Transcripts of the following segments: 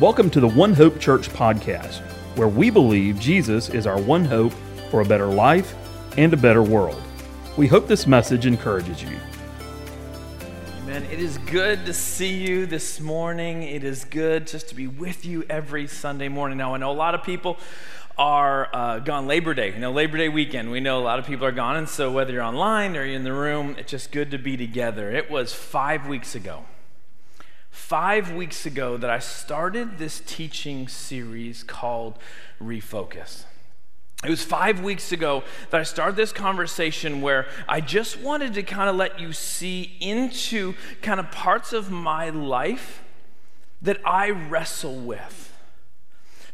Welcome to the One Hope Church podcast, where we believe Jesus is our one hope for a better life and a better world. We hope this message encourages you. Amen. It is good to see you this morning. It is good just to be with you every Sunday morning. Now, I know a lot of people are uh, gone Labor Day, you know, Labor Day weekend. We know a lot of people are gone, and so whether you're online or you're in the room, it's just good to be together. It was five weeks ago five weeks ago that I started this teaching series called Refocus. It was five weeks ago that I started this conversation where I just wanted to kind of let you see into kind of parts of my life that I wrestle with.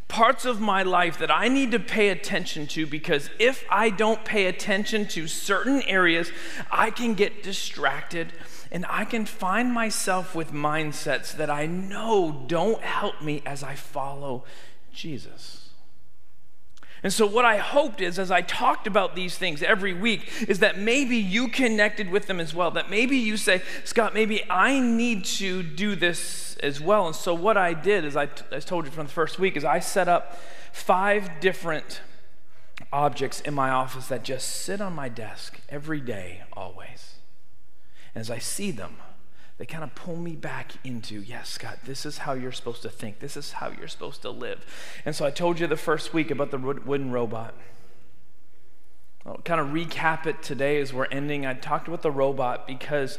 Parts of my life that I need to pay attention to because if I don't pay attention to certain areas, I can get distracted and I can find myself with mindsets that I know don't help me as I follow Jesus. And so, what I hoped is, as I talked about these things every week, is that maybe you connected with them as well. That maybe you say, Scott, maybe I need to do this as well. And so, what I did is, I, t- I told you from the first week, is I set up five different objects in my office that just sit on my desk every day, always. And as I see them, they kind of pull me back into, yes, Scott, this is how you're supposed to think. This is how you're supposed to live. And so I told you the first week about the wooden robot. I'll kind of recap it today as we're ending. I talked about the robot because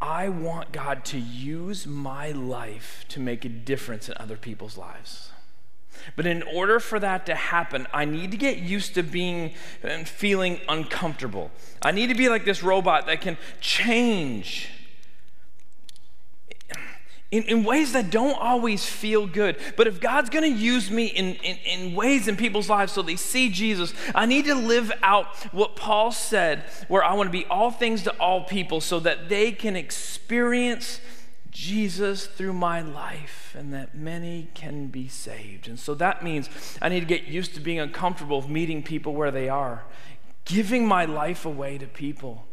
I want God to use my life to make a difference in other people's lives. But in order for that to happen, I need to get used to being and feeling uncomfortable. I need to be like this robot that can change in, in ways that don't always feel good. But if God's going to use me in, in, in ways in people's lives so they see Jesus, I need to live out what Paul said, where I want to be all things to all people so that they can experience Jesus through my life and that many can be saved. And so that means I need to get used to being uncomfortable of meeting people where they are, giving my life away to people.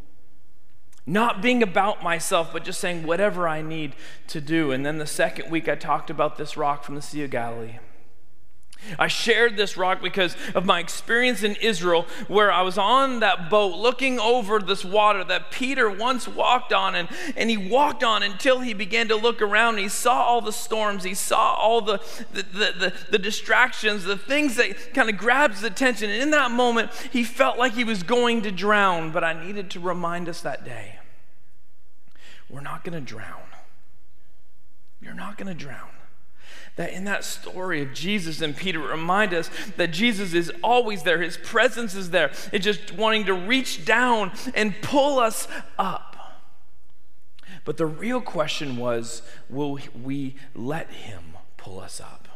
Not being about myself, but just saying whatever I need to do. And then the second week, I talked about this rock from the Sea of Galilee. I shared this rock because of my experience in Israel, where I was on that boat looking over this water that Peter once walked on. And, and he walked on until he began to look around. He saw all the storms, he saw all the, the, the, the, the distractions, the things that kind of grabs his attention. And in that moment, he felt like he was going to drown. But I needed to remind us that day we're not going to drown. You're not going to drown that in that story of Jesus and Peter remind us that Jesus is always there. His presence is there. It's just wanting to reach down and pull us up. But the real question was will we let him pull us up?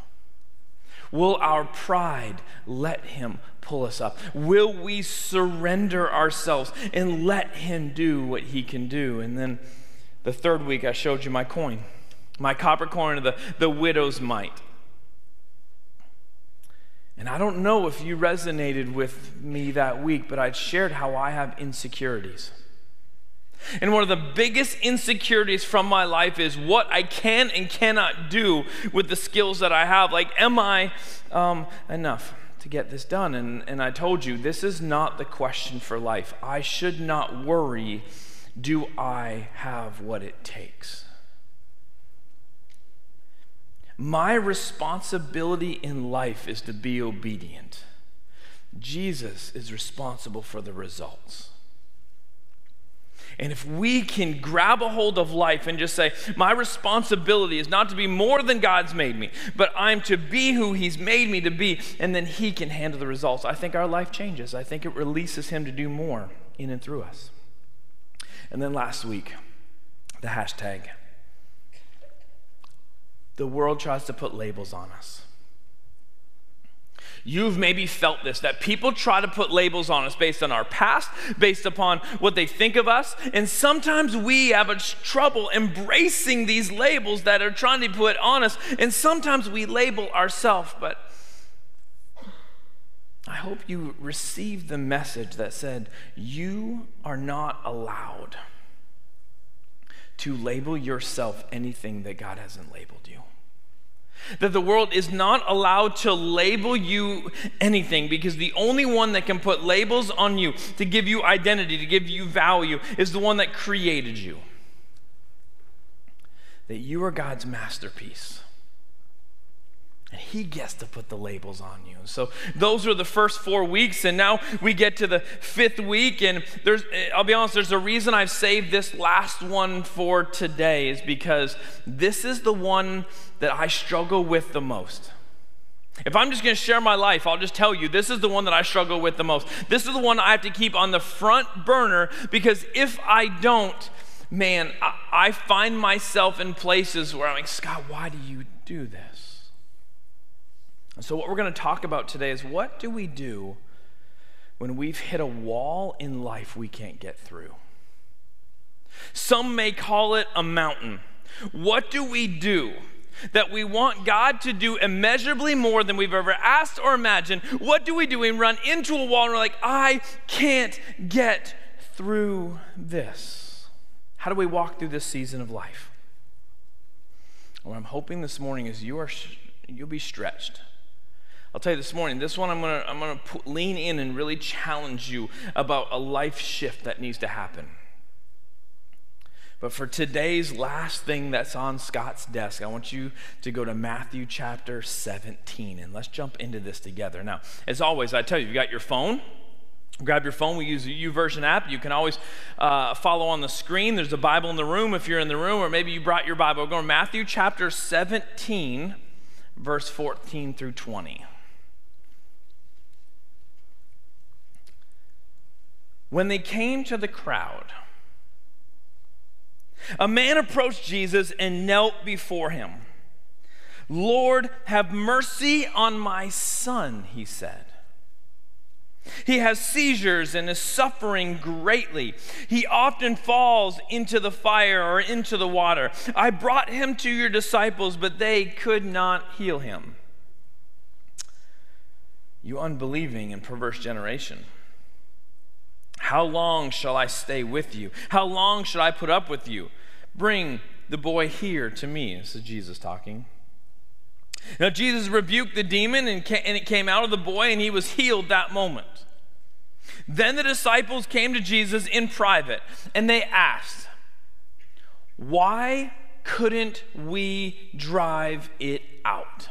Will our pride let him pull us up? Will we surrender ourselves and let him do what he can do? And then the third week, I showed you my coin my copper coin, of the, the widow's mite. And I don't know if you resonated with me that week, but I'd shared how I have insecurities. And one of the biggest insecurities from my life is what I can and cannot do with the skills that I have. Like, am I um, enough to get this done? And, and I told you, this is not the question for life. I should not worry do I have what it takes? My responsibility in life is to be obedient. Jesus is responsible for the results. And if we can grab a hold of life and just say, my responsibility is not to be more than God's made me, but I'm to be who He's made me to be, and then He can handle the results, I think our life changes. I think it releases Him to do more in and through us. And then last week, the hashtag the world tries to put labels on us. You've maybe felt this that people try to put labels on us based on our past, based upon what they think of us, and sometimes we have a trouble embracing these labels that are trying to put on us, and sometimes we label ourselves, but I hope you received the message that said, You are not allowed to label yourself anything that God hasn't labeled you. That the world is not allowed to label you anything because the only one that can put labels on you to give you identity, to give you value, is the one that created you. That you are God's masterpiece. And he gets to put the labels on you. So those were the first four weeks, and now we get to the fifth week. And there's, I'll be honest, there's a reason I've saved this last one for today, is because this is the one that I struggle with the most. If I'm just going to share my life, I'll just tell you this is the one that I struggle with the most. This is the one I have to keep on the front burner because if I don't, man, I, I find myself in places where I'm like, Scott, why do you do this? So, what we're going to talk about today is what do we do when we've hit a wall in life we can't get through? Some may call it a mountain. What do we do that we want God to do immeasurably more than we've ever asked or imagined? What do we do? When we run into a wall and we're like, I can't get through this. How do we walk through this season of life? What I'm hoping this morning is you are you'll be stretched. I'll tell you this morning, this one I'm going to I'm going to lean in and really challenge you about a life shift that needs to happen. But for today's last thing that's on Scott's desk, I want you to go to Matthew chapter 17 and let's jump into this together. Now, as always, I tell you, you got your phone. Grab your phone. We use the YouVersion app. You can always uh, follow on the screen. There's a Bible in the room if you're in the room, or maybe you brought your Bible. Going to Matthew chapter 17, verse 14 through 20. When they came to the crowd, a man approached Jesus and knelt before him. Lord, have mercy on my son, he said. He has seizures and is suffering greatly. He often falls into the fire or into the water. I brought him to your disciples, but they could not heal him. You unbelieving and perverse generation. How long shall I stay with you? How long should I put up with you? Bring the boy here to me. This is Jesus talking. Now, Jesus rebuked the demon, and, it came out of the boy, and he was healed that moment. Then the disciples came to Jesus in private, and they asked, Why couldn't we drive it out?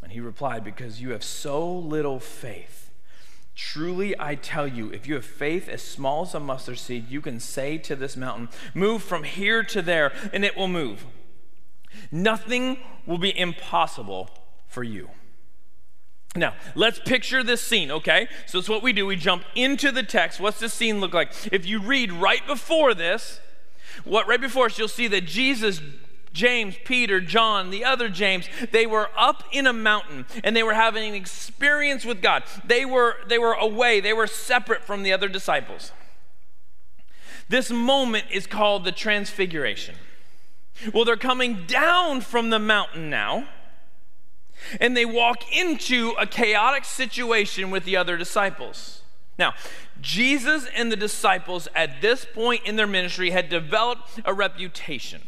And he replied, Because you have so little faith. Truly, I tell you, if you have faith as small as a mustard seed, you can say to this mountain, Move from here to there, and it will move. Nothing will be impossible for you. Now, let's picture this scene, okay? So it's what we do. We jump into the text. What's this scene look like? If you read right before this, what right before us, you'll see that Jesus James, Peter, John, the other James, they were up in a mountain and they were having an experience with God. They were, they were away, they were separate from the other disciples. This moment is called the Transfiguration. Well, they're coming down from the mountain now, and they walk into a chaotic situation with the other disciples. Now, Jesus and the disciples at this point in their ministry had developed a reputation.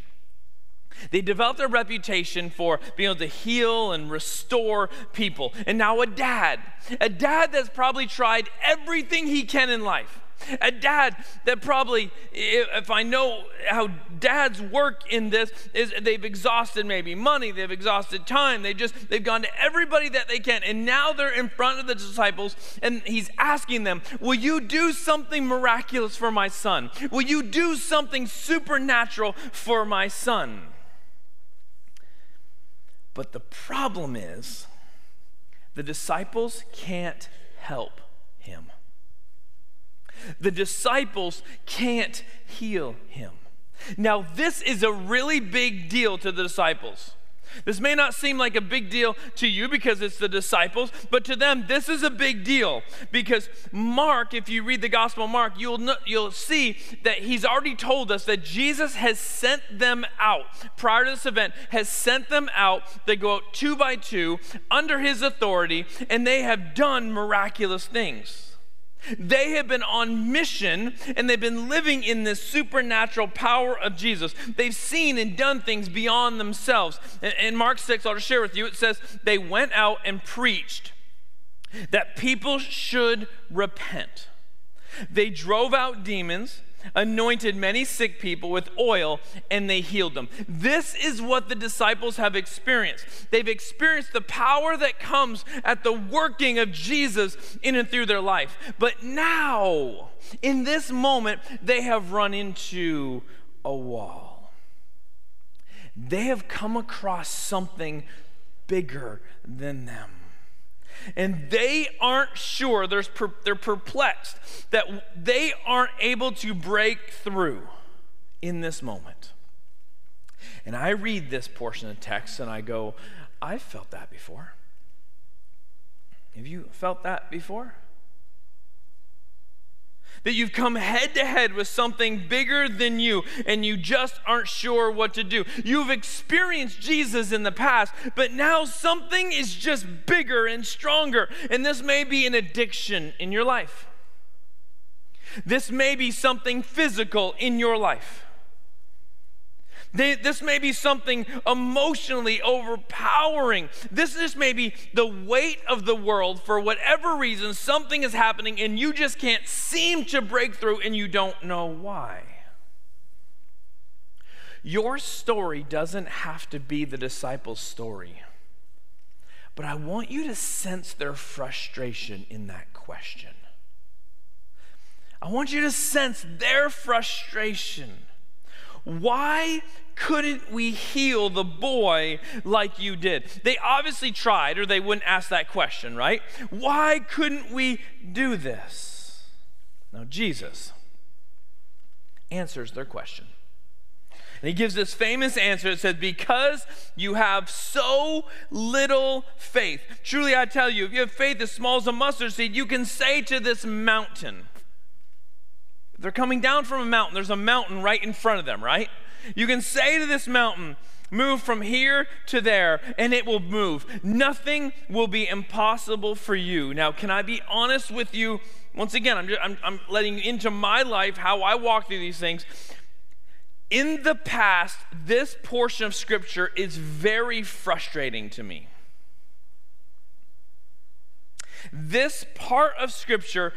They developed a reputation for being able to heal and restore people. And now, a dad, a dad that's probably tried everything he can in life. A dad that probably, if I know how dads work in this, is they've exhausted maybe money, they've exhausted time, they just they've gone to everybody that they can, and now they're in front of the disciples, and he's asking them, "Will you do something miraculous for my son? Will you do something supernatural for my son?" But the problem is, the disciples can't help him. The disciples can't heal him. Now, this is a really big deal to the disciples. This may not seem like a big deal to you because it's the disciples, but to them, this is a big deal because Mark, if you read the Gospel of Mark, you'll, know, you'll see that he's already told us that Jesus has sent them out prior to this event, has sent them out. They go out two by two under his authority, and they have done miraculous things. They have been on mission and they've been living in this supernatural power of Jesus. They've seen and done things beyond themselves. In Mark 6, I'll just share with you, it says, they went out and preached that people should repent. They drove out demons anointed many sick people with oil, and they healed them. This is what the disciples have experienced. They've experienced the power that comes at the working of Jesus in and through their life. But now, in this moment, they have run into a wall. They have come across something bigger than them and they aren't sure, they're, they're perplexed that they aren't able to break through in this moment. And I read this portion of text and I go, I've felt that before. Have you felt that before? That you've come head to head with something bigger than you and you just aren't sure what to do. You've experienced Jesus in the past, but now something is just bigger and stronger. And this may be an addiction in your life, this may be something physical in your life. They, this may be something emotionally overpowering. This, this may be the weight of the world for whatever reason. Something is happening and you just can't seem to break through and you don't know why. Your story doesn't have to be the disciples' story, but I want you to sense their frustration in that question. I want you to sense their frustration. Why couldn't we heal the boy like you did? They obviously tried, or they wouldn't ask that question, right? Why couldn't we do this? Now, Jesus answers their question. And he gives this famous answer It says, Because you have so little faith. Truly, I tell you, if you have faith as small as a mustard seed, you can say to this mountain, they're coming down from a mountain. There's a mountain right in front of them, right? You can say to this mountain, Move from here to there, and it will move. Nothing will be impossible for you. Now, can I be honest with you? Once again, I'm, just, I'm, I'm letting you into my life how I walk through these things. In the past, this portion of Scripture is very frustrating to me. This part of Scripture,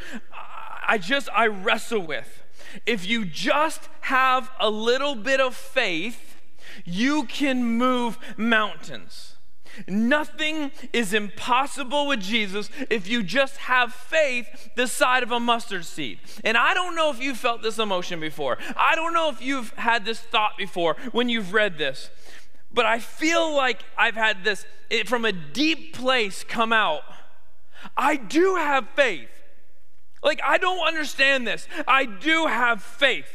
I just, I wrestle with. If you just have a little bit of faith, you can move mountains. Nothing is impossible with Jesus if you just have faith the side of a mustard seed. And I don't know if you've felt this emotion before. I don't know if you've had this thought before when you've read this. But I feel like I've had this it, from a deep place come out. I do have faith. Like, I don't understand this. I do have faith.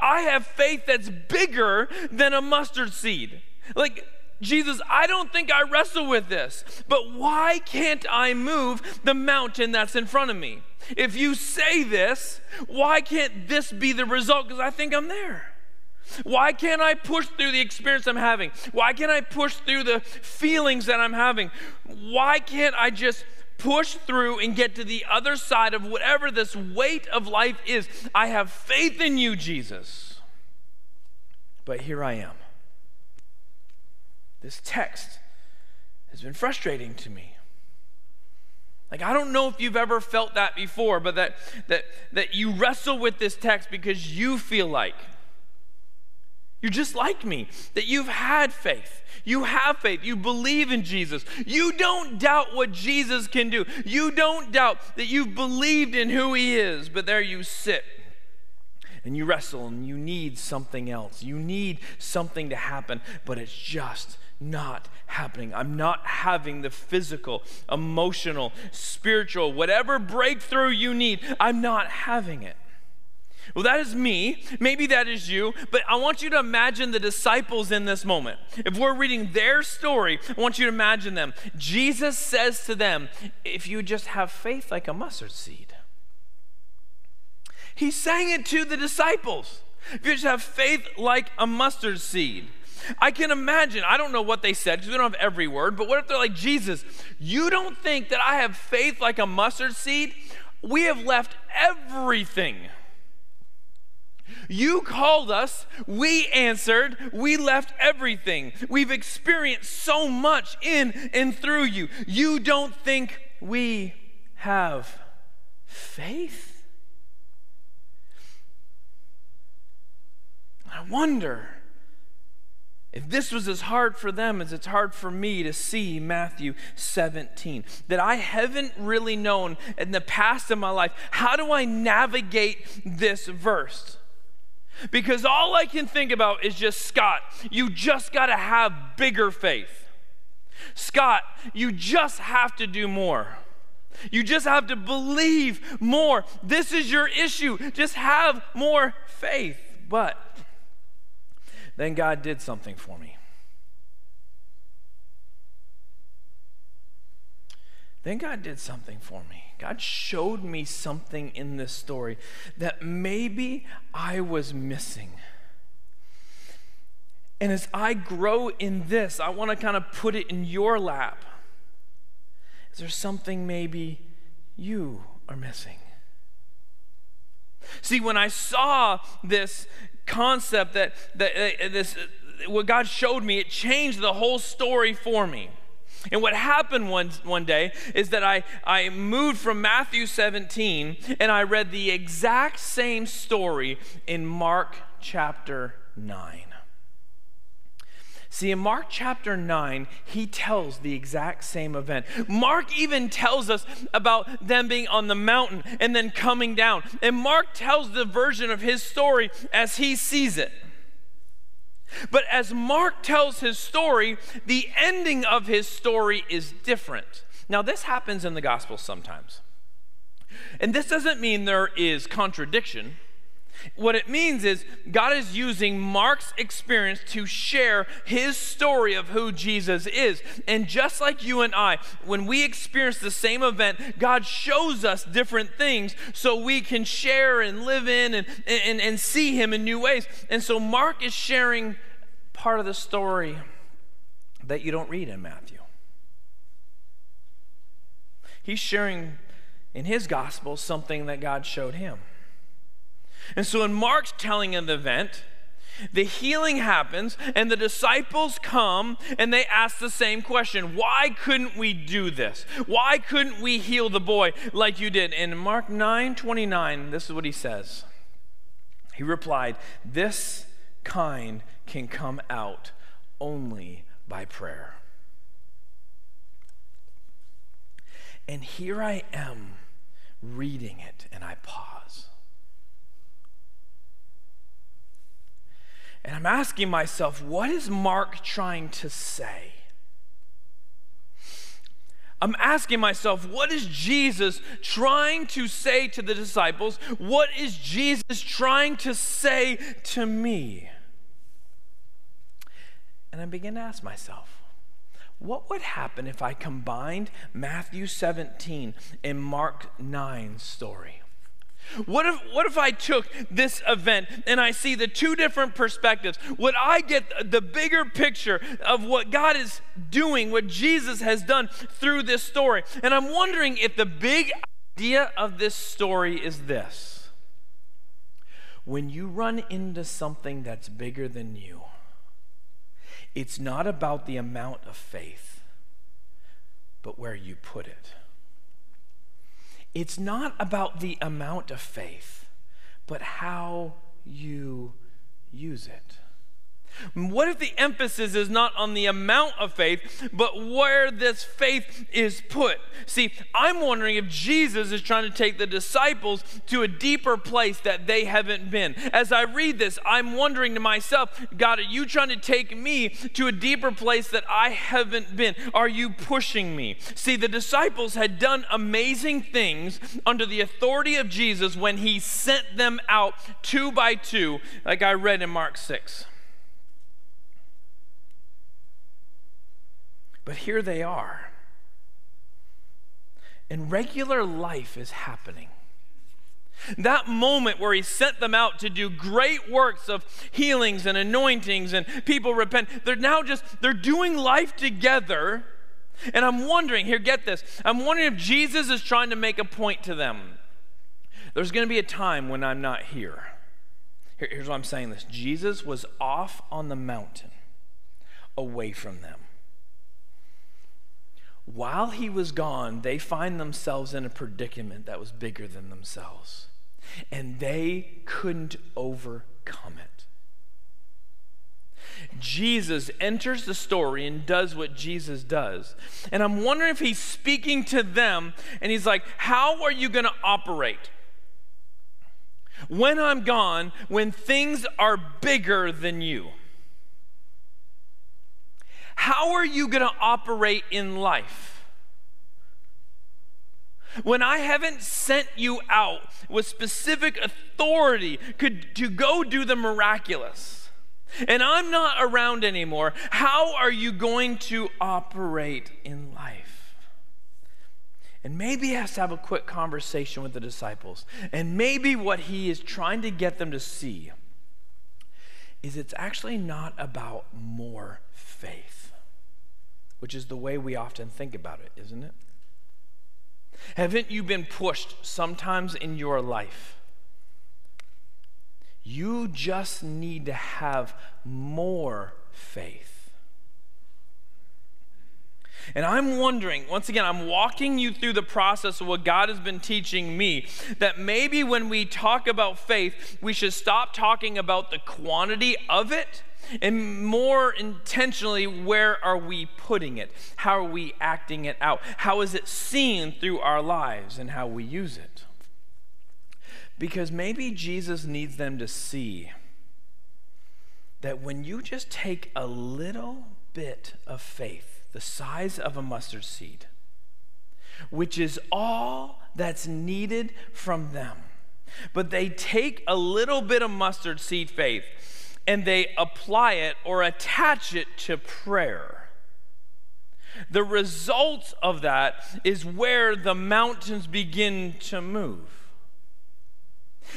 I have faith that's bigger than a mustard seed. Like, Jesus, I don't think I wrestle with this, but why can't I move the mountain that's in front of me? If you say this, why can't this be the result? Because I think I'm there. Why can't I push through the experience I'm having? Why can't I push through the feelings that I'm having? Why can't I just push through and get to the other side of whatever this weight of life is. I have faith in you, Jesus. But here I am. This text has been frustrating to me. Like I don't know if you've ever felt that before, but that that that you wrestle with this text because you feel like you're just like me, that you've had faith. You have faith. You believe in Jesus. You don't doubt what Jesus can do. You don't doubt that you've believed in who he is, but there you sit and you wrestle and you need something else. You need something to happen, but it's just not happening. I'm not having the physical, emotional, spiritual, whatever breakthrough you need, I'm not having it. Well, that is me. Maybe that is you. But I want you to imagine the disciples in this moment. If we're reading their story, I want you to imagine them. Jesus says to them, If you just have faith like a mustard seed, He's saying it to the disciples. If you just have faith like a mustard seed. I can imagine, I don't know what they said because we don't have every word, but what if they're like, Jesus, you don't think that I have faith like a mustard seed? We have left everything. You called us, we answered, we left everything. We've experienced so much in and through you. You don't think we have faith? I wonder if this was as hard for them as it's hard for me to see Matthew 17, that I haven't really known in the past of my life, how do I navigate this verse? Because all I can think about is just, Scott, you just got to have bigger faith. Scott, you just have to do more. You just have to believe more. This is your issue. Just have more faith. But then God did something for me. Then God did something for me. God showed me something in this story that maybe I was missing. And as I grow in this, I want to kind of put it in your lap. Is there something maybe you are missing? See, when I saw this concept that, that uh, this, what God showed me, it changed the whole story for me. And what happened one, one day is that I, I moved from Matthew 17 and I read the exact same story in Mark chapter 9. See, in Mark chapter 9, he tells the exact same event. Mark even tells us about them being on the mountain and then coming down. And Mark tells the version of his story as he sees it. But as Mark tells his story, the ending of his story is different. Now, this happens in the gospel sometimes. And this doesn't mean there is contradiction. What it means is God is using Mark's experience to share his story of who Jesus is. And just like you and I, when we experience the same event, God shows us different things so we can share and live in and, and, and see him in new ways. And so Mark is sharing part of the story that you don't read in Matthew. He's sharing in his gospel something that God showed him. And so in Mark's telling of the event, the healing happens, and the disciples come and they ask the same question Why couldn't we do this? Why couldn't we heal the boy like you did? In Mark 9 29, this is what he says. He replied, This kind can come out only by prayer. And here I am reading it, and I pause. And I'm asking myself, what is Mark trying to say? I'm asking myself, what is Jesus trying to say to the disciples? What is Jesus trying to say to me? And I begin to ask myself, what would happen if I combined Matthew 17 and Mark 9 story? What if, what if I took this event and I see the two different perspectives? Would I get the bigger picture of what God is doing, what Jesus has done through this story? And I'm wondering if the big idea of this story is this when you run into something that's bigger than you, it's not about the amount of faith, but where you put it. It's not about the amount of faith, but how you use it. What if the emphasis is not on the amount of faith, but where this faith is put? See, I'm wondering if Jesus is trying to take the disciples to a deeper place that they haven't been. As I read this, I'm wondering to myself, God, are you trying to take me to a deeper place that I haven't been? Are you pushing me? See, the disciples had done amazing things under the authority of Jesus when he sent them out two by two, like I read in Mark 6. But here they are. And regular life is happening. That moment where he sent them out to do great works of healings and anointings and people repent, they're now just, they're doing life together. And I'm wondering, here, get this. I'm wondering if Jesus is trying to make a point to them. There's going to be a time when I'm not here. here. Here's why I'm saying this Jesus was off on the mountain, away from them. While he was gone, they find themselves in a predicament that was bigger than themselves, and they couldn't overcome it. Jesus enters the story and does what Jesus does. And I'm wondering if he's speaking to them and he's like, How are you going to operate? When I'm gone, when things are bigger than you, how are you going to operate in life? When I haven't sent you out with specific authority could, to go do the miraculous and I'm not around anymore, how are you going to operate in life? And maybe he has to have a quick conversation with the disciples. And maybe what he is trying to get them to see is it's actually not about more faith, which is the way we often think about it, isn't it? Haven't you been pushed sometimes in your life? You just need to have more faith. And I'm wondering, once again, I'm walking you through the process of what God has been teaching me, that maybe when we talk about faith, we should stop talking about the quantity of it and more intentionally, where are we putting it? How are we acting it out? How is it seen through our lives and how we use it? Because maybe Jesus needs them to see that when you just take a little bit of faith, the size of a mustard seed, which is all that's needed from them, but they take a little bit of mustard seed faith and they apply it or attach it to prayer. The result of that is where the mountains begin to move.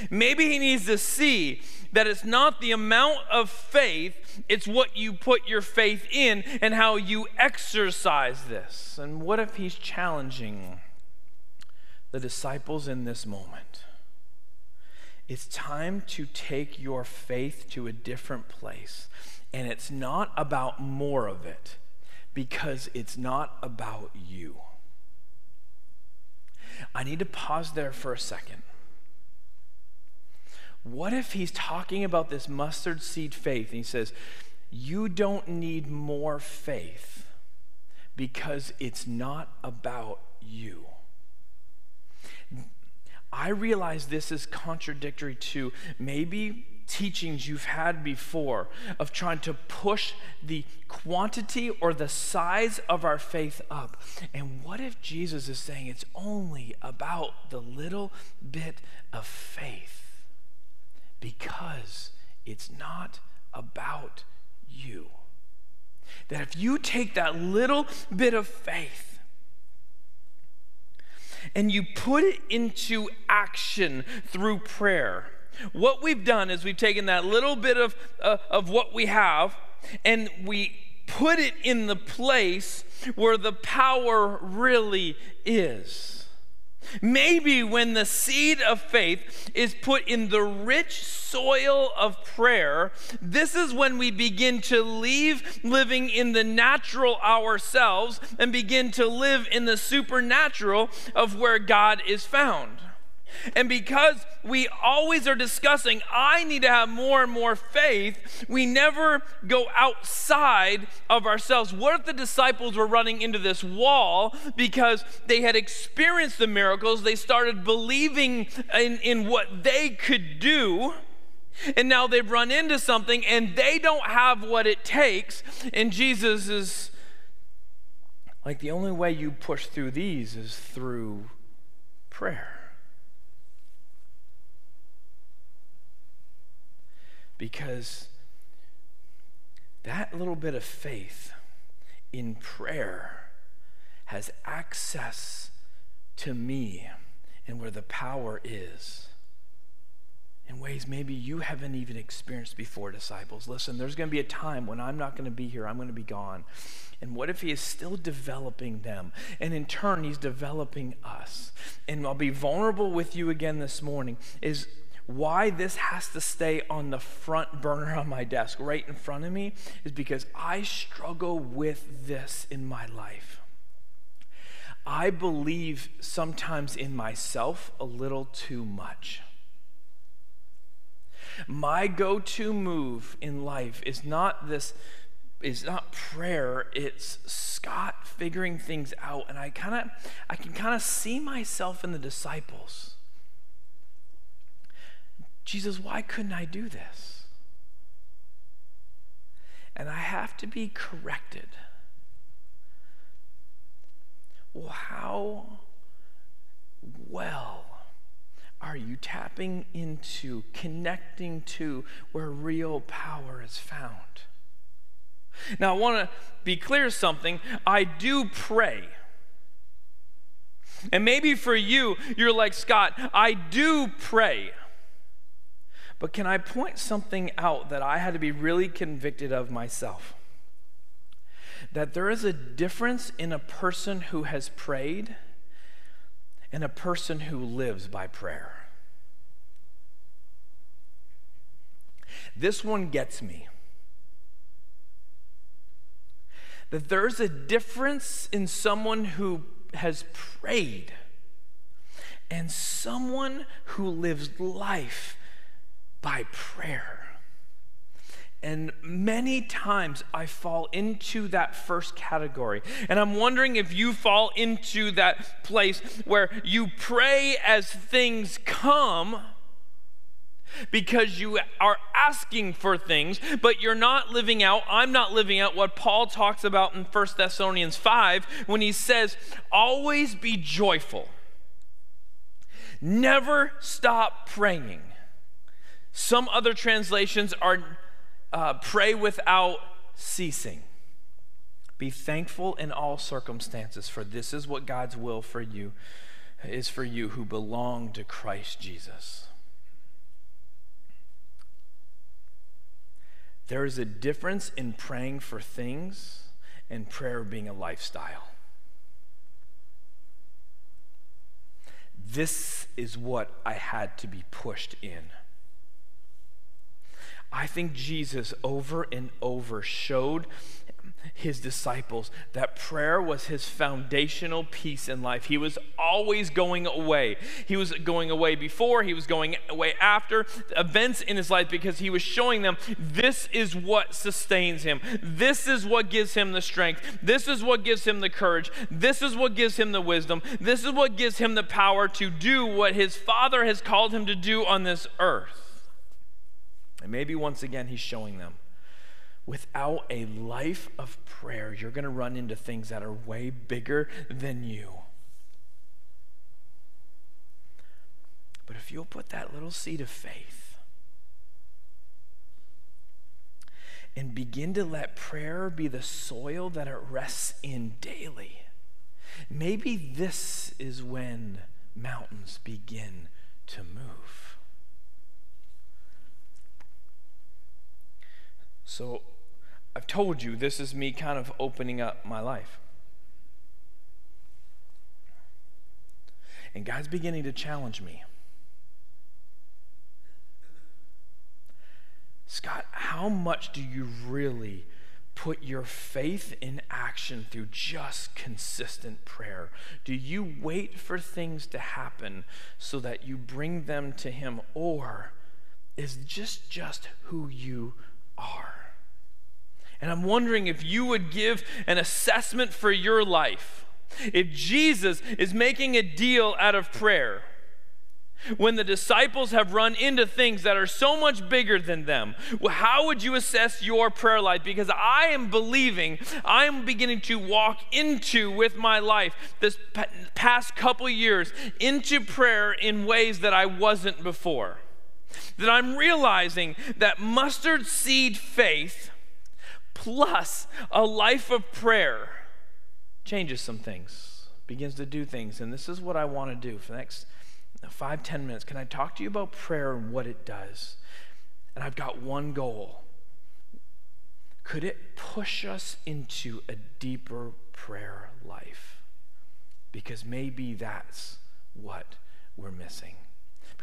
Maybe he needs to see that it's not the amount of faith, it's what you put your faith in and how you exercise this. And what if he's challenging the disciples in this moment? It's time to take your faith to a different place. And it's not about more of it because it's not about you. I need to pause there for a second what if he's talking about this mustard seed faith and he says, You don't need more faith because it's not about you? I realize this is contradictory to maybe teachings you've had before of trying to push the quantity or the size of our faith up. And what if Jesus is saying it's only about the little bit of faith? because it's not about you. That if you take that little bit of faith and you put it into action through prayer, what we've done is we've taken that little bit of, uh, of what we have and we put it in the place where the power really is. Maybe when the seed of faith is put in the rich soil of prayer, this is when we begin to leave living in the natural ourselves and begin to live in the supernatural of where God is found. And because we always are discussing, I need to have more and more faith, we never go outside of ourselves. What if the disciples were running into this wall because they had experienced the miracles? They started believing in, in what they could do. And now they've run into something and they don't have what it takes. And Jesus is like, the only way you push through these is through prayer. Because that little bit of faith in prayer has access to me and where the power is. in ways maybe you haven't even experienced before, disciples. Listen, there's going to be a time when I'm not going to be here, I'm going to be gone. And what if He is still developing them? And in turn, He's developing us. And I'll be vulnerable with you again this morning is why this has to stay on the front burner on my desk right in front of me is because I struggle with this in my life. I believe sometimes in myself a little too much. My go to move in life is not this is not prayer it's scott figuring things out and i kind of i can kind of see myself in the disciples jesus why couldn't i do this and i have to be corrected well how well are you tapping into, connecting to where real power is found? Now, I want to be clear something. I do pray. And maybe for you, you're like, Scott, I do pray. But can I point something out that I had to be really convicted of myself? That there is a difference in a person who has prayed and a person who lives by prayer. This one gets me. That there's a difference in someone who has prayed and someone who lives life by prayer. And many times I fall into that first category. And I'm wondering if you fall into that place where you pray as things come because you are asking for things, but you're not living out. I'm not living out what Paul talks about in 1 Thessalonians 5 when he says, Always be joyful, never stop praying. Some other translations are uh, pray without ceasing. Be thankful in all circumstances, for this is what God's will for you is for you who belong to Christ Jesus. There is a difference in praying for things and prayer being a lifestyle. This is what I had to be pushed in. I think Jesus over and over showed his disciples that prayer was his foundational piece in life. He was always going away. He was going away before, he was going away after events in his life because he was showing them this is what sustains him. This is what gives him the strength. This is what gives him the courage. This is what gives him the wisdom. This is what gives him the power to do what his Father has called him to do on this earth. And maybe once again, he's showing them Without a life of prayer, you're going to run into things that are way bigger than you. But if you'll put that little seed of faith and begin to let prayer be the soil that it rests in daily, maybe this is when mountains begin to move. So I've told you this is me kind of opening up my life. And God's beginning to challenge me. Scott, how much do you really put your faith in action through just consistent prayer? Do you wait for things to happen so that you bring them to Him? Or is just just who you are? And I'm wondering if you would give an assessment for your life. If Jesus is making a deal out of prayer, when the disciples have run into things that are so much bigger than them, how would you assess your prayer life? Because I am believing, I am beginning to walk into with my life this past couple years into prayer in ways that I wasn't before. That I'm realizing that mustard seed faith plus a life of prayer changes some things, begins to do things. And this is what I want to do for the next five, ten minutes, can I talk to you about prayer and what it does? And I've got one goal. Could it push us into a deeper prayer life? Because maybe that's what we're missing.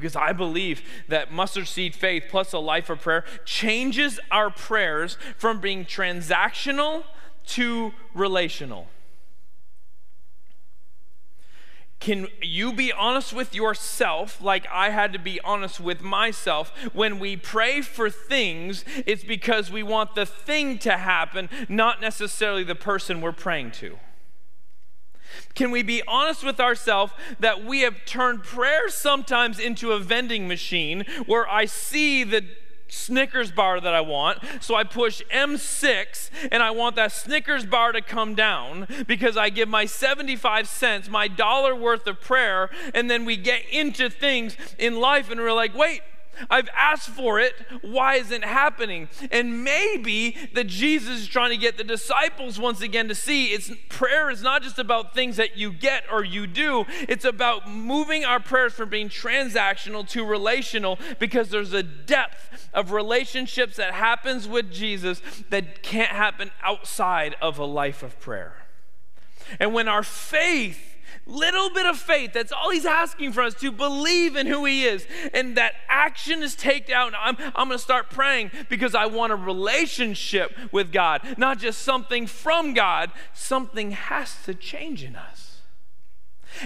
Because I believe that mustard seed faith plus a life of prayer changes our prayers from being transactional to relational. Can you be honest with yourself, like I had to be honest with myself? When we pray for things, it's because we want the thing to happen, not necessarily the person we're praying to. Can we be honest with ourselves that we have turned prayer sometimes into a vending machine where I see the Snickers bar that I want. So I push M6 and I want that Snickers bar to come down because I give my 75 cents, my dollar worth of prayer, and then we get into things in life and we're like, wait, I've asked for it. Why isn't it happening? And maybe that Jesus is trying to get the disciples once again to see it's prayer is not just about things that you get or you do. It's about moving our prayers from being transactional to relational because there's a depth of relationships that happens with Jesus that can't happen outside of a life of prayer. And when our faith little bit of faith. That's all he's asking for us to believe in who he is. And that action is taken out. I'm, I'm going to start praying because I want a relationship with God, not just something from God. Something has to change in us.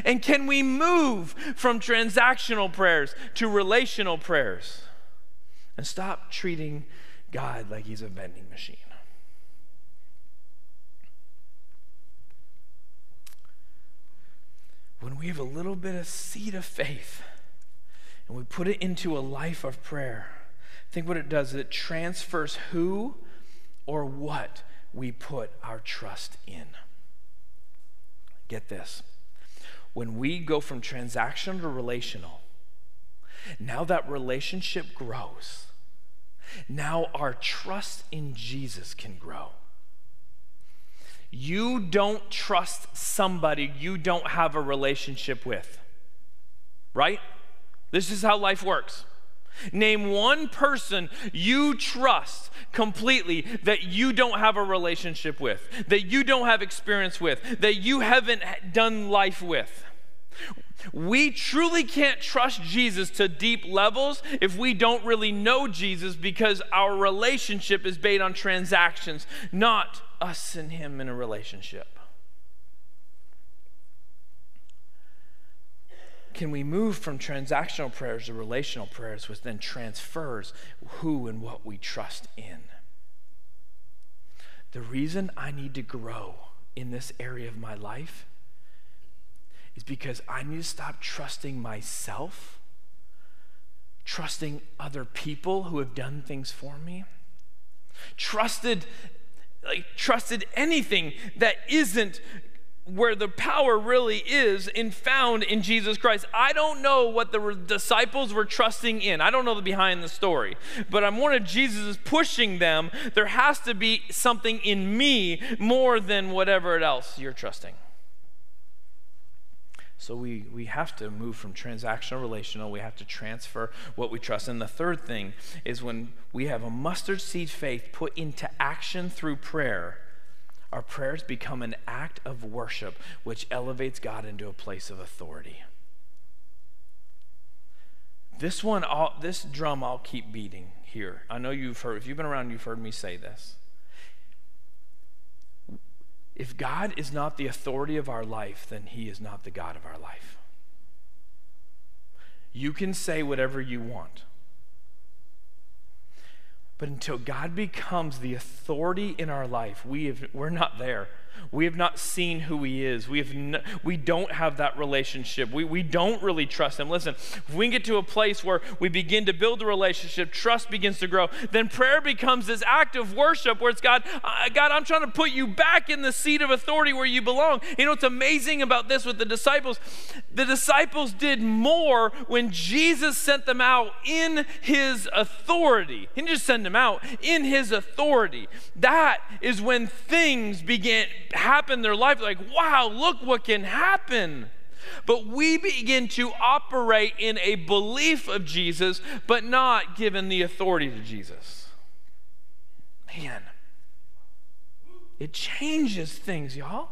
And can we move from transactional prayers to relational prayers and stop treating God like he's a vending machine? When we have a little bit of seed of faith and we put it into a life of prayer, think what it does. It transfers who or what we put our trust in. Get this. When we go from transactional to relational, now that relationship grows. Now our trust in Jesus can grow. You don't trust somebody you don't have a relationship with. Right? This is how life works. Name one person you trust completely that you don't have a relationship with, that you don't have experience with, that you haven't done life with. We truly can't trust Jesus to deep levels if we don't really know Jesus because our relationship is based on transactions, not us and Him in a relationship. Can we move from transactional prayers to relational prayers, which then transfers who and what we trust in? The reason I need to grow in this area of my life is because I need to stop trusting myself, trusting other people who have done things for me, trusted like trusted anything that isn't where the power really is and found in Jesus Christ. I don't know what the disciples were trusting in. I don't know the behind the story, but I'm one of Jesus pushing them. There has to be something in me more than whatever else you're trusting. So we, we have to move from transactional relational. We have to transfer what we trust. And the third thing is when we have a mustard seed faith put into action through prayer, our prayers become an act of worship which elevates God into a place of authority. This one, I'll, this drum I'll keep beating here. I know you've heard, if you've been around, you've heard me say this. If God is not the authority of our life, then He is not the God of our life. You can say whatever you want. But until God becomes the authority in our life, we have, we're not there. We have not seen who he is. We, have no, we don't have that relationship. We, we don't really trust him. Listen, if we get to a place where we begin to build a relationship, trust begins to grow, then prayer becomes this act of worship where it's God, uh, God, I'm trying to put you back in the seat of authority where you belong. You know what's amazing about this with the disciples? The disciples did more when Jesus sent them out in his authority. He didn't just send them out, in his authority. That is when things began happen in their life like wow look what can happen But we begin to operate in a belief of Jesus, but not given the authority to Jesus. Man, it changes things, y'all.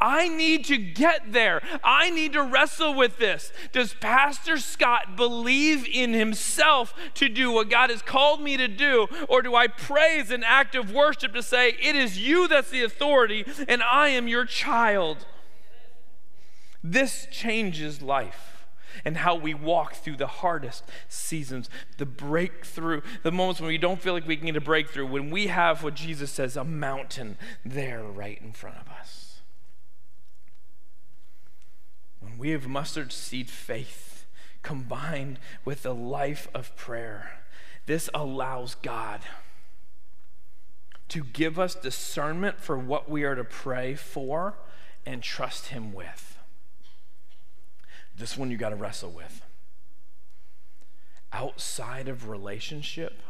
I need to get there. I need to wrestle with this. Does Pastor Scott believe in himself to do what God has called me to do? Or do I praise an act of worship to say, It is you that's the authority and I am your child? This changes life and how we walk through the hardest seasons, the breakthrough, the moments when we don't feel like we can get a breakthrough, when we have what Jesus says, a mountain there right in front of us. When we have mustard seed faith combined with a life of prayer, this allows God to give us discernment for what we are to pray for and trust Him with. This one you got to wrestle with. Outside of relationship,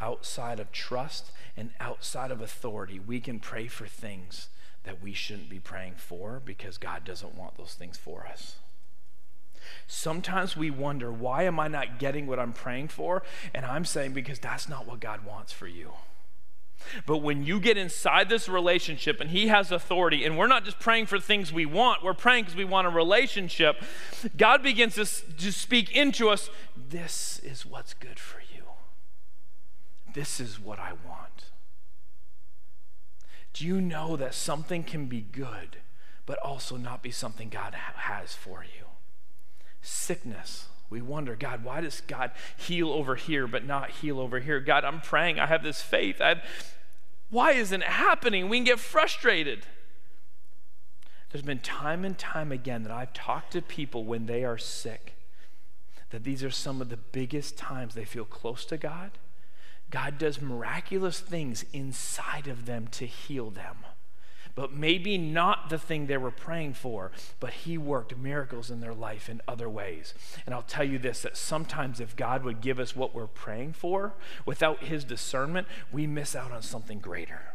outside of trust, and outside of authority, we can pray for things that we shouldn't be praying for because God doesn't want those things for us. Sometimes we wonder, why am I not getting what I'm praying for? And I'm saying, because that's not what God wants for you. But when you get inside this relationship and He has authority, and we're not just praying for things we want, we're praying because we want a relationship, God begins to, to speak into us this is what's good for you. This is what I want. Do you know that something can be good, but also not be something God has for you? Sickness. We wonder, God, why does God heal over here but not heal over here? God, I'm praying. I have this faith. I have, why isn't it happening? We can get frustrated. There's been time and time again that I've talked to people when they are sick that these are some of the biggest times they feel close to God. God does miraculous things inside of them to heal them but maybe not the thing they were praying for, but He worked miracles in their life in other ways. And I'll tell you this that sometimes if God would give us what we're praying for without His discernment, we miss out on something greater.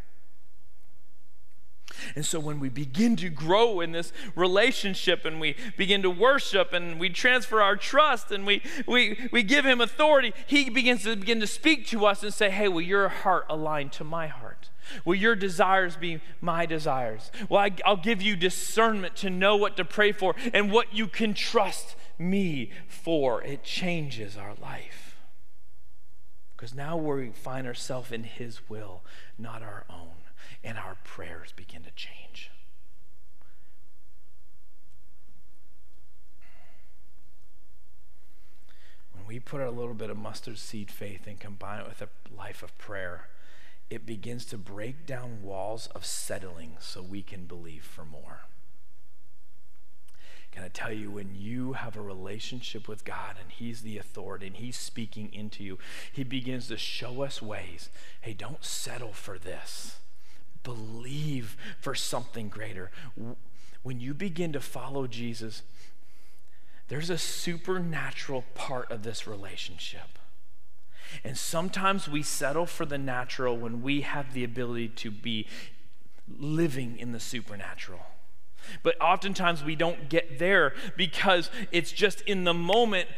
And so when we begin to grow in this relationship and we begin to worship and we transfer our trust and we, we, we give him authority, he begins to begin to speak to us and say, Hey, will your heart align to my heart? Will your desires be my desires? Well, I, I'll give you discernment to know what to pray for and what you can trust me for. It changes our life. Because now we find ourselves in His will, not our own, and our prayers begin to change. When we put a little bit of mustard seed faith and combine it with a life of prayer, it begins to break down walls of settling so we can believe for more. Can I tell you, when you have a relationship with God and He's the authority and He's speaking into you, He begins to show us ways. Hey, don't settle for this. Believe for something greater. When you begin to follow Jesus, there's a supernatural part of this relationship. And sometimes we settle for the natural when we have the ability to be living in the supernatural. But oftentimes we don't get there because it's just in the moment.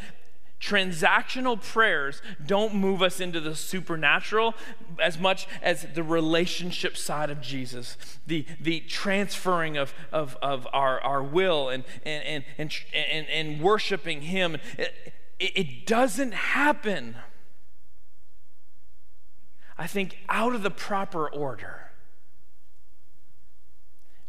Transactional prayers don't move us into the supernatural as much as the relationship side of Jesus, the, the transferring of, of, of our, our will and, and, and, and, and, worshiping Him. It, it doesn't happen I think, out of the proper order.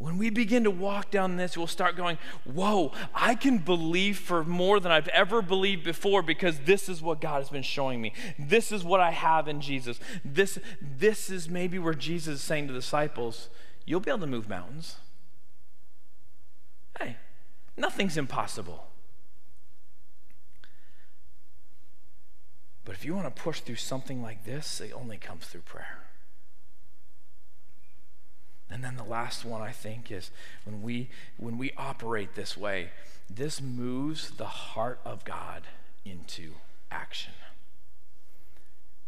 When we begin to walk down this, we'll start going, Whoa, I can believe for more than I've ever believed before because this is what God has been showing me. This is what I have in Jesus. This, this is maybe where Jesus is saying to the disciples, You'll be able to move mountains. Hey, nothing's impossible. But if you want to push through something like this, it only comes through prayer. And then the last one I think is when we when we operate this way, this moves the heart of God into action.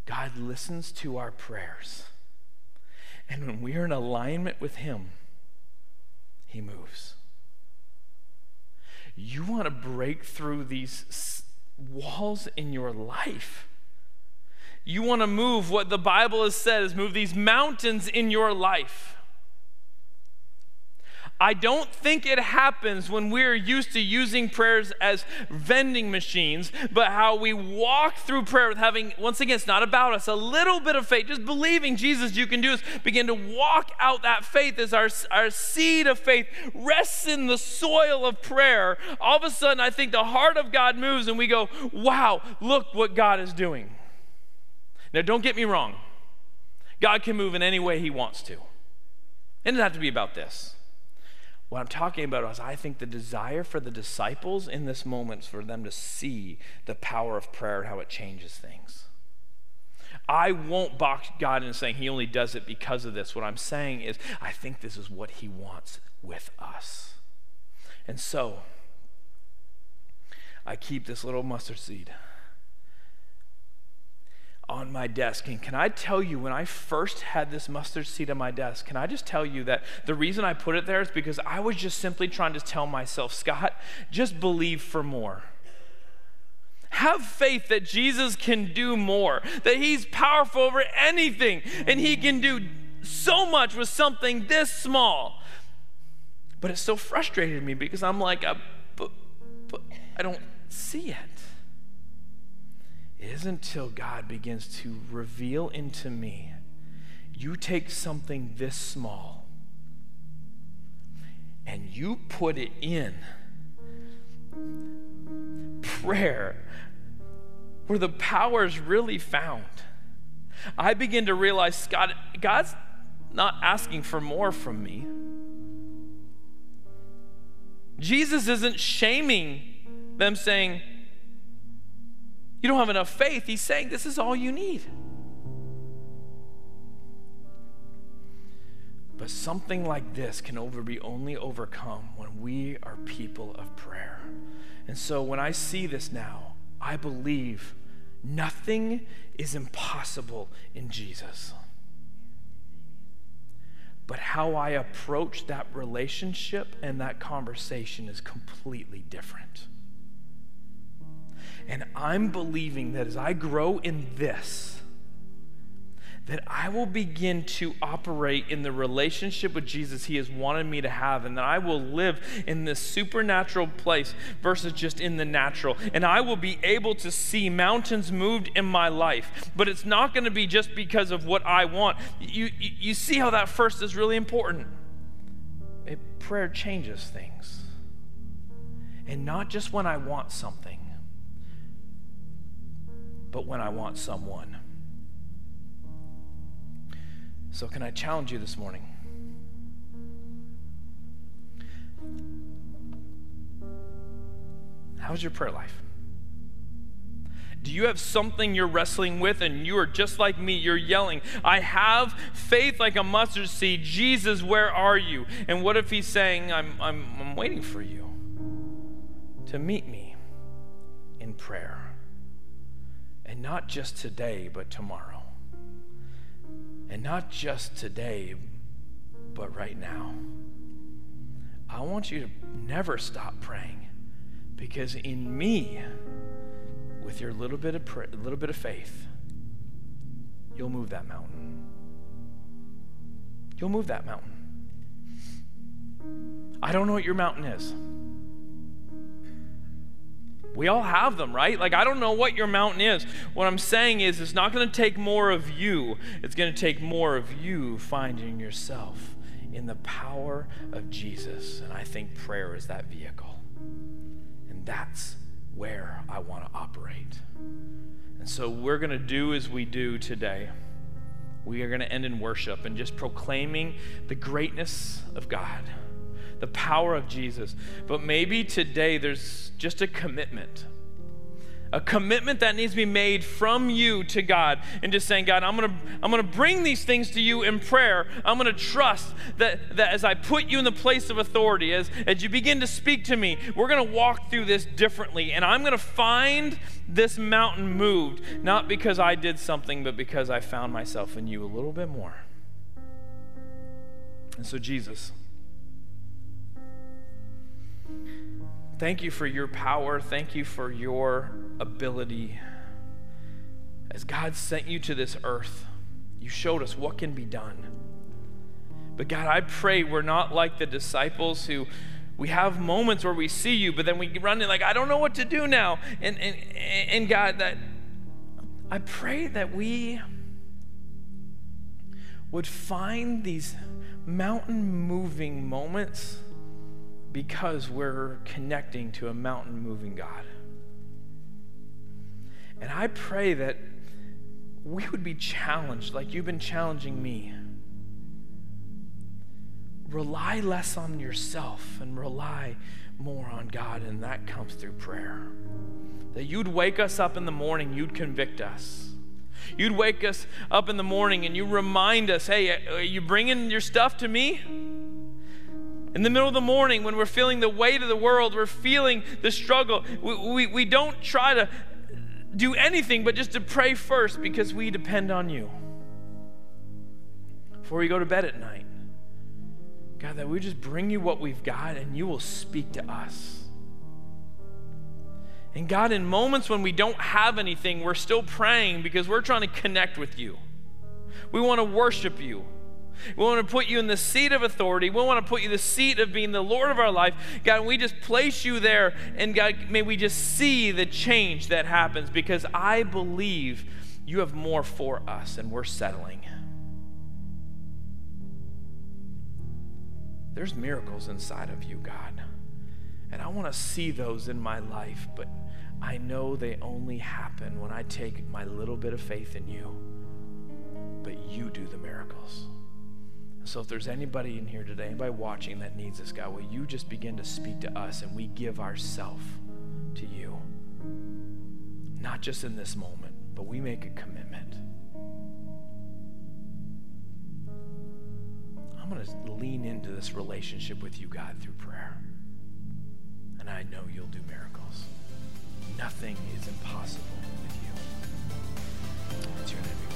God listens to our prayers. And when we are in alignment with him, he moves. You want to break through these walls in your life. You want to move what the Bible has said is move these mountains in your life. I don't think it happens when we're used to using prayers as vending machines, but how we walk through prayer with having, once again, it's not about us, a little bit of faith, just believing Jesus, you can do this. Begin to walk out that faith as our, our seed of faith rests in the soil of prayer. All of a sudden, I think the heart of God moves and we go, wow, look what God is doing. Now, don't get me wrong. God can move in any way He wants to. It doesn't have to be about this. What I'm talking about is I think the desire for the disciples in this moment is for them to see the power of prayer and how it changes things. I won't box God in saying he only does it because of this. What I'm saying is I think this is what he wants with us. And so I keep this little mustard seed on my desk. And can I tell you, when I first had this mustard seed on my desk, can I just tell you that the reason I put it there is because I was just simply trying to tell myself, Scott, just believe for more. Have faith that Jesus can do more, that He's powerful over anything, and He can do so much with something this small. But it still frustrated me because I'm like, uh, but, but I don't see it. Isn't until God begins to reveal into me, you take something this small and you put it in prayer where the power is really found. I begin to realize God, God's not asking for more from me. Jesus isn't shaming them, saying, you don't have enough faith. He's saying this is all you need. But something like this can over be only overcome when we are people of prayer. And so when I see this now, I believe nothing is impossible in Jesus. But how I approach that relationship and that conversation is completely different. And I'm believing that as I grow in this, that I will begin to operate in the relationship with Jesus He has wanted me to have, and that I will live in this supernatural place versus just in the natural. And I will be able to see mountains moved in my life. But it's not going to be just because of what I want. You, you, see how that first is really important. It, prayer changes things. And not just when I want something but when I want someone. So, can I challenge you this morning? How's your prayer life? Do you have something you're wrestling with and you are just like me? You're yelling, I have faith like a mustard seed. Jesus, where are you? And what if he's saying, I'm, I'm, I'm waiting for you to meet me in prayer? And not just today, but tomorrow. And not just today, but right now. I want you to never stop praying because in me, with your little bit of little bit of faith, you'll move that mountain. You'll move that mountain. I don't know what your mountain is. We all have them, right? Like, I don't know what your mountain is. What I'm saying is, it's not going to take more of you, it's going to take more of you finding yourself in the power of Jesus. And I think prayer is that vehicle. And that's where I want to operate. And so, we're going to do as we do today. We are going to end in worship and just proclaiming the greatness of God the power of Jesus. But maybe today there's just a commitment. A commitment that needs to be made from you to God and just saying, God, I'm gonna, I'm gonna bring these things to you in prayer. I'm gonna trust that, that as I put you in the place of authority, as, as you begin to speak to me, we're gonna walk through this differently. And I'm gonna find this mountain moved, not because I did something, but because I found myself in you a little bit more. And so, Jesus. Thank you for your power. Thank you for your ability. As God sent you to this earth, you showed us what can be done. But God, I pray we're not like the disciples who we have moments where we see you, but then we run in like, I don't know what to do now. And, and, and God, that I pray that we would find these mountain moving moments because we're connecting to a mountain moving God. And I pray that we would be challenged like you've been challenging me. Rely less on yourself and rely more on God, and that comes through prayer. That you'd wake us up in the morning, you'd convict us. You'd wake us up in the morning and you remind us, hey, are you bringing your stuff to me? In the middle of the morning, when we're feeling the weight of the world, we're feeling the struggle, we, we, we don't try to do anything but just to pray first because we depend on you. Before we go to bed at night, God, that we just bring you what we've got and you will speak to us. And God, in moments when we don't have anything, we're still praying because we're trying to connect with you. We want to worship you. We want to put you in the seat of authority. We want to put you the seat of being the Lord of our life. God, we just place you there. And God, may we just see the change that happens because I believe you have more for us and we're settling. There's miracles inside of you, God. And I want to see those in my life, but I know they only happen when I take my little bit of faith in you. But you do the miracles. So if there's anybody in here today, anybody watching that needs this, God, will you just begin to speak to us and we give ourselves to you? Not just in this moment, but we make a commitment. I'm going to lean into this relationship with you, God, through prayer. And I know you'll do miracles. Nothing is impossible with you. It's your name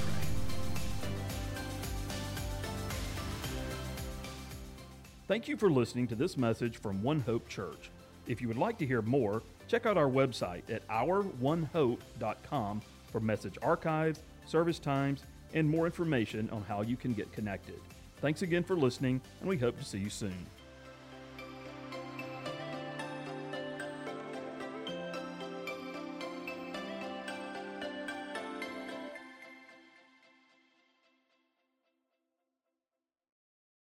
Thank you for listening to this message from One Hope Church. If you would like to hear more, check out our website at ouronehope.com for message archives, service times, and more information on how you can get connected. Thanks again for listening, and we hope to see you soon.